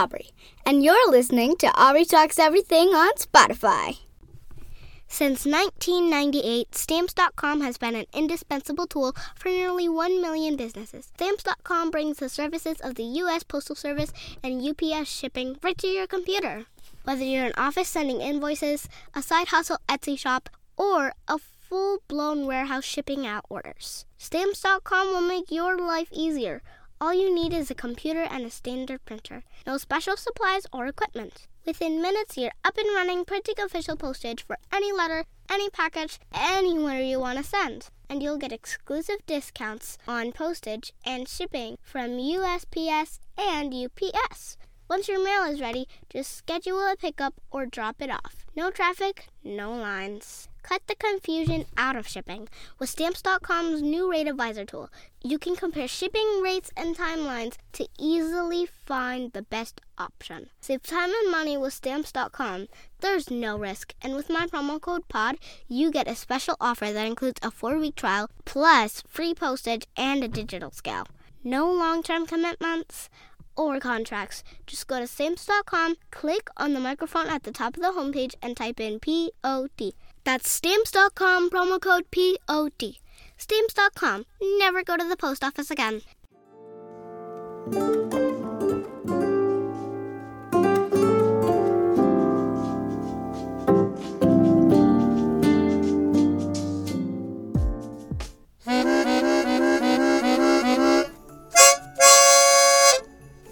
Aubrey, and you're listening to Aubrey Talks Everything on Spotify. Since 1998, Stamps.com has been an indispensable tool for nearly 1 million businesses. Stamps.com brings the services of the U.S. Postal Service and UPS shipping right to your computer. Whether you're an office sending invoices, a side hustle Etsy shop, or a full blown warehouse shipping out orders, Stamps.com will make your life easier. All you need is a computer and a standard printer. No special supplies or equipment. Within minutes, you're up and running printing official postage for any letter, any package, anywhere you want to send. And you'll get exclusive discounts on postage and shipping from USPS and UPS. Once your mail is ready, just schedule a pickup or drop it off. No traffic, no lines. Cut the confusion out of shipping with Stamps.com's new rate advisor tool. You can compare shipping rates and timelines to easily find the best option. Save time and money with Stamps.com. There's no risk, and with my promo code POD, you get a special offer that includes a four week trial plus free postage and a digital scale. No long term commitments or contracts. Just go to stamps.com, click on the microphone at the top of the homepage, and type in POD. That's stamps.com, promo code POD. Stamps.com. Never go to the post office again.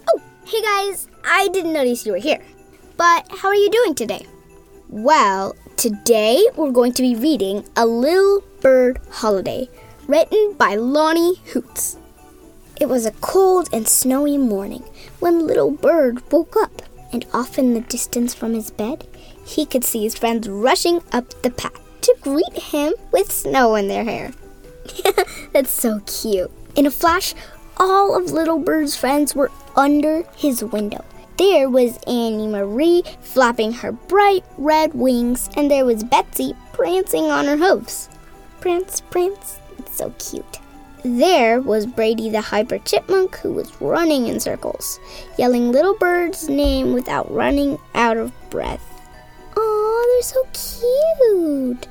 Oh, hey guys, I didn't notice you were here. But how are you doing today? Well, today we're going to be reading A Little Bird Holiday, written by Loni Hoots. It was a cold and snowy morning when Little Bird woke up, and off in the distance from his bed, he could see his friends rushing up the path to greet him with snow in their hair. That's so cute. In a flash, all of Little Bird's friends were under his window. There was Annie Marie flapping her bright red wings, and there was Betsy prancing on her hooves. Prance, prance, it's so cute. There was Brady the hyper chipmunk who was running in circles, yelling Little Bird's name without running out of breath. Oh, they're so cute.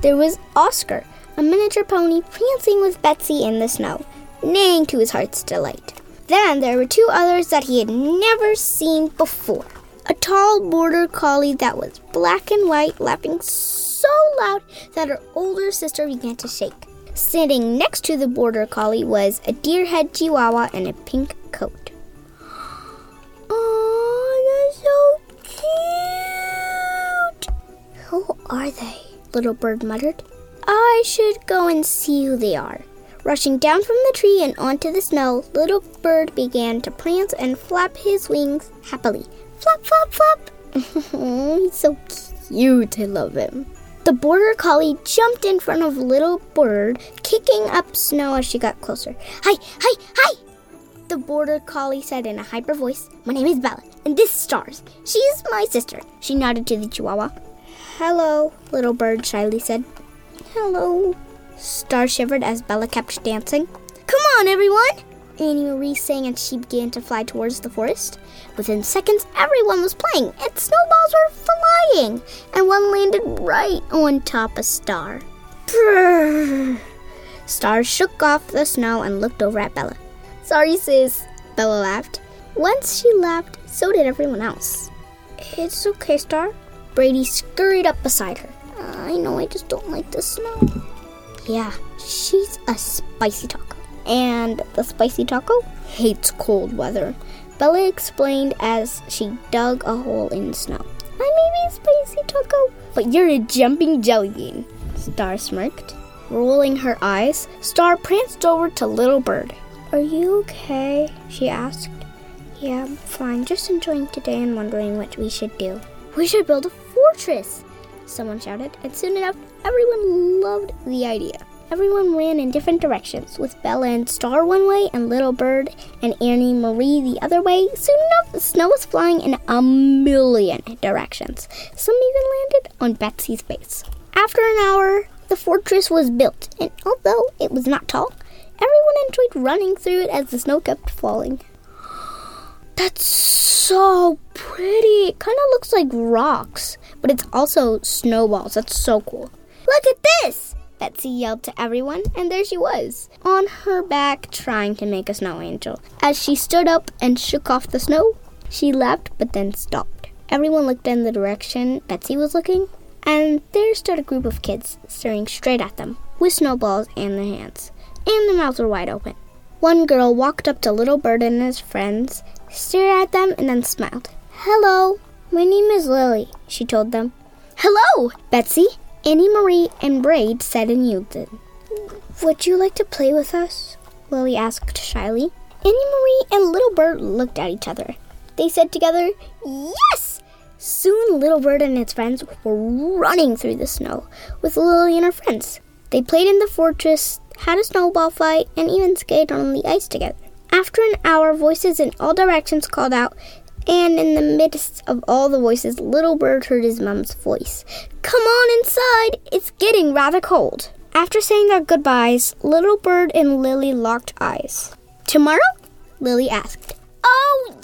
There was Oscar, a miniature pony prancing with Betsy in the snow, neighing to his heart's delight. Then there were two others that he had never seen before. A tall border collie that was black and white, laughing so loud that her older sister began to shake. Sitting next to the border collie was a deer head chihuahua in a pink coat. Oh, that's so cute! Who are they? Little bird muttered. I should go and see who they are. Rushing down from the tree and onto the snow, Little Bird began to prance and flap his wings happily. Flap, flap, flap! He's so cute. I love him. The border collie jumped in front of Little Bird, kicking up snow as she got closer. Hi, hi, hi! The border collie said in a hyper voice, My name is Bella, and this is Stars. She's my sister. She nodded to the chihuahua. Hello, Little Bird shyly said. Hello. Star shivered as Bella kept dancing. Come on, everyone! Annie Marie sang and she began to fly towards the forest. Within seconds, everyone was playing, and snowballs were flying, and one landed right on top of Star. Brrr. Star shook off the snow and looked over at Bella. Sorry, sis, Bella laughed. Once she laughed, so did everyone else. It's okay, Star. Brady scurried up beside her. I know I just don't like the snow. Yeah, she's a spicy taco. And the spicy taco hates cold weather. Bella explained as she dug a hole in snow. I may be a spicy taco, but you're a jumping jelly bean. Star smirked. Rolling her eyes, Star pranced over to Little Bird. Are you okay? she asked. Yeah, I'm fine. Just enjoying today and wondering what we should do. We should build a fortress, someone shouted, and soon enough, everyone loved the idea. Everyone ran in different directions, with Bella and Star one way and Little Bird and Annie Marie the other way. Soon enough, the snow was flying in a million directions. Some even landed on Betsy's face. After an hour, the fortress was built, and although it was not tall, everyone enjoyed running through it as the snow kept falling. That's so pretty. It kind of looks like rocks, but it's also snowballs. That's so cool. Look at this! Betsy yelled to everyone, and there she was, on her back, trying to make a snow angel. As she stood up and shook off the snow, she laughed but then stopped. Everyone looked in the direction Betsy was looking, and there stood a group of kids staring straight at them, with snowballs in their hands, and their mouths were wide open. One girl walked up to Little Bird and his friends, stared at them, and then smiled. Hello, my name is Lily, she told them. Hello, Betsy, Annie Marie, and Braid said in unison. Would you like to play with us? Lily asked shyly. Annie Marie and Little Bird looked at each other. They said together, Yes! Soon Little Bird and its friends were running through the snow with Lily and her friends. They played in the fortress, had a snowball fight, and even skated on the ice together. After an hour, voices in all directions called out, and in the midst of all the voices, Little Bird heard his mom's voice. Come on inside, it's getting rather cold. After saying their goodbyes, Little Bird and Lily locked eyes. Tomorrow? Lily asked. Oh,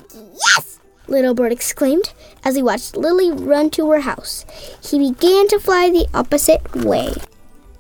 yes! Little Bird exclaimed as he watched Lily run to her house. He began to fly the opposite way.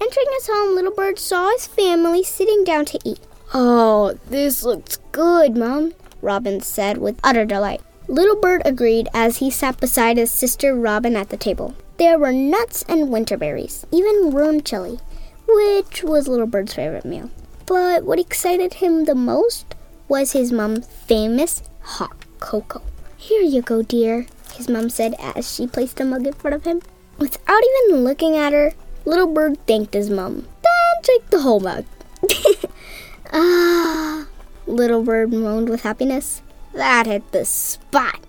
Entering his home, Little Bird saw his family sitting down to eat. Oh, this looks good, Mom, Robin said with utter delight. Little Bird agreed as he sat beside his sister Robin at the table. There were nuts and winter berries, even room chili, which was Little Bird's favorite meal. But what excited him the most was his mom's famous hot cocoa. Here you go, dear, his mom said as she placed a mug in front of him. Without even looking at her, Little Bird thanked his mom, then drank the whole mug. ah, Little Bird moaned with happiness. That hit the spot.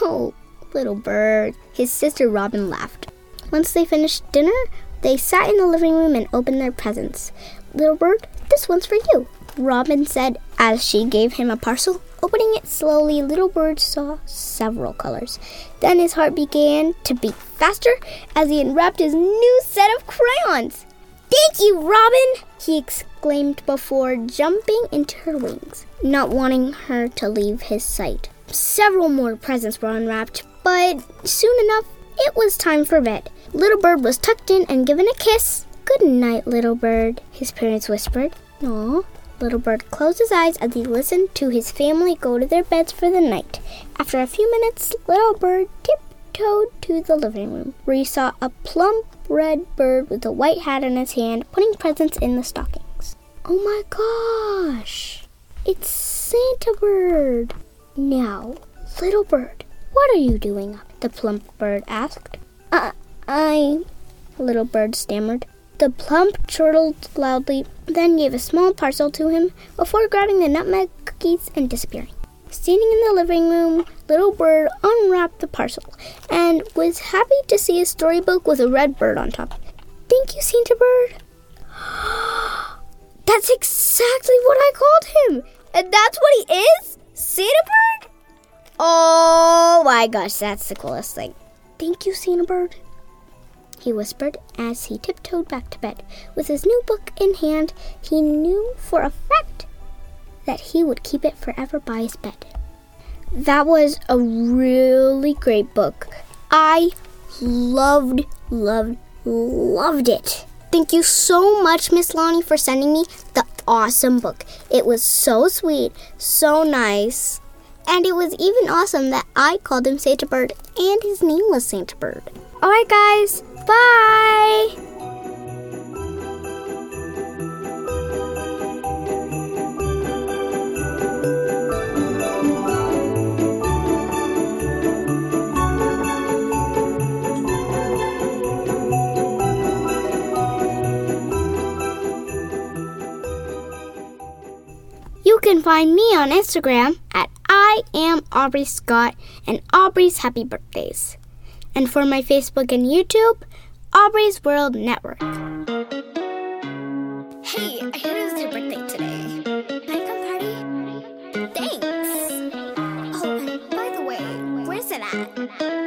Oh, Little Bird. His sister Robin laughed. Once they finished dinner, they sat in the living room and opened their presents. Little Bird, this one's for you, Robin said as she gave him a parcel. Opening it slowly, Little Bird saw several colors. Then his heart began to beat faster as he unwrapped his new set of crayons. Thank you, Robin! he exclaimed before jumping into her wings, not wanting her to leave his sight. Several more presents were unwrapped, but soon enough it was time for bed. Little Bird was tucked in and given a kiss. Good night, Little Bird, his parents whispered. Aw. Little Bird closed his eyes as he listened to his family go to their beds for the night. After a few minutes, Little Bird tiptoed to the living room, where he saw a plump red bird with a white hat in his hand putting presents in the stockings. Oh my gosh! It's Santa Bird! Now, Little Bird, what are you doing up? The plump bird asked. Uh, I. Little Bird stammered. The plump chortled loudly, then gave a small parcel to him before grabbing the nutmeg cookies and disappearing. Standing in the living room, Little Bird unwrapped the parcel and was happy to see a storybook with a red bird on top. Thank you, Santa Bird. That's exactly what I called him. And that's what he is? Santa Bird? Oh my gosh, that's the coolest thing. Thank you, Santa Bird, he whispered as he tiptoed back to bed. With his new book in hand, he knew for a fact that he would keep it forever by his bed. That was a really great book. I loved, loved, loved it. Thank you so much, Miss Loni, for sending me the awesome book. It was so sweet, so nice. And it was even awesome that I called him Santa Bird and his name was Santa Bird. Alright, guys, bye! Find me on Instagram at I am Aubrey Scott and Aubrey's Happy Birthdays. And for my Facebook and YouTube, Aubrey's World Network. Hey, I heard it was your birthday today. Can I come party? Thanks. Oh, and by the way, where's it at?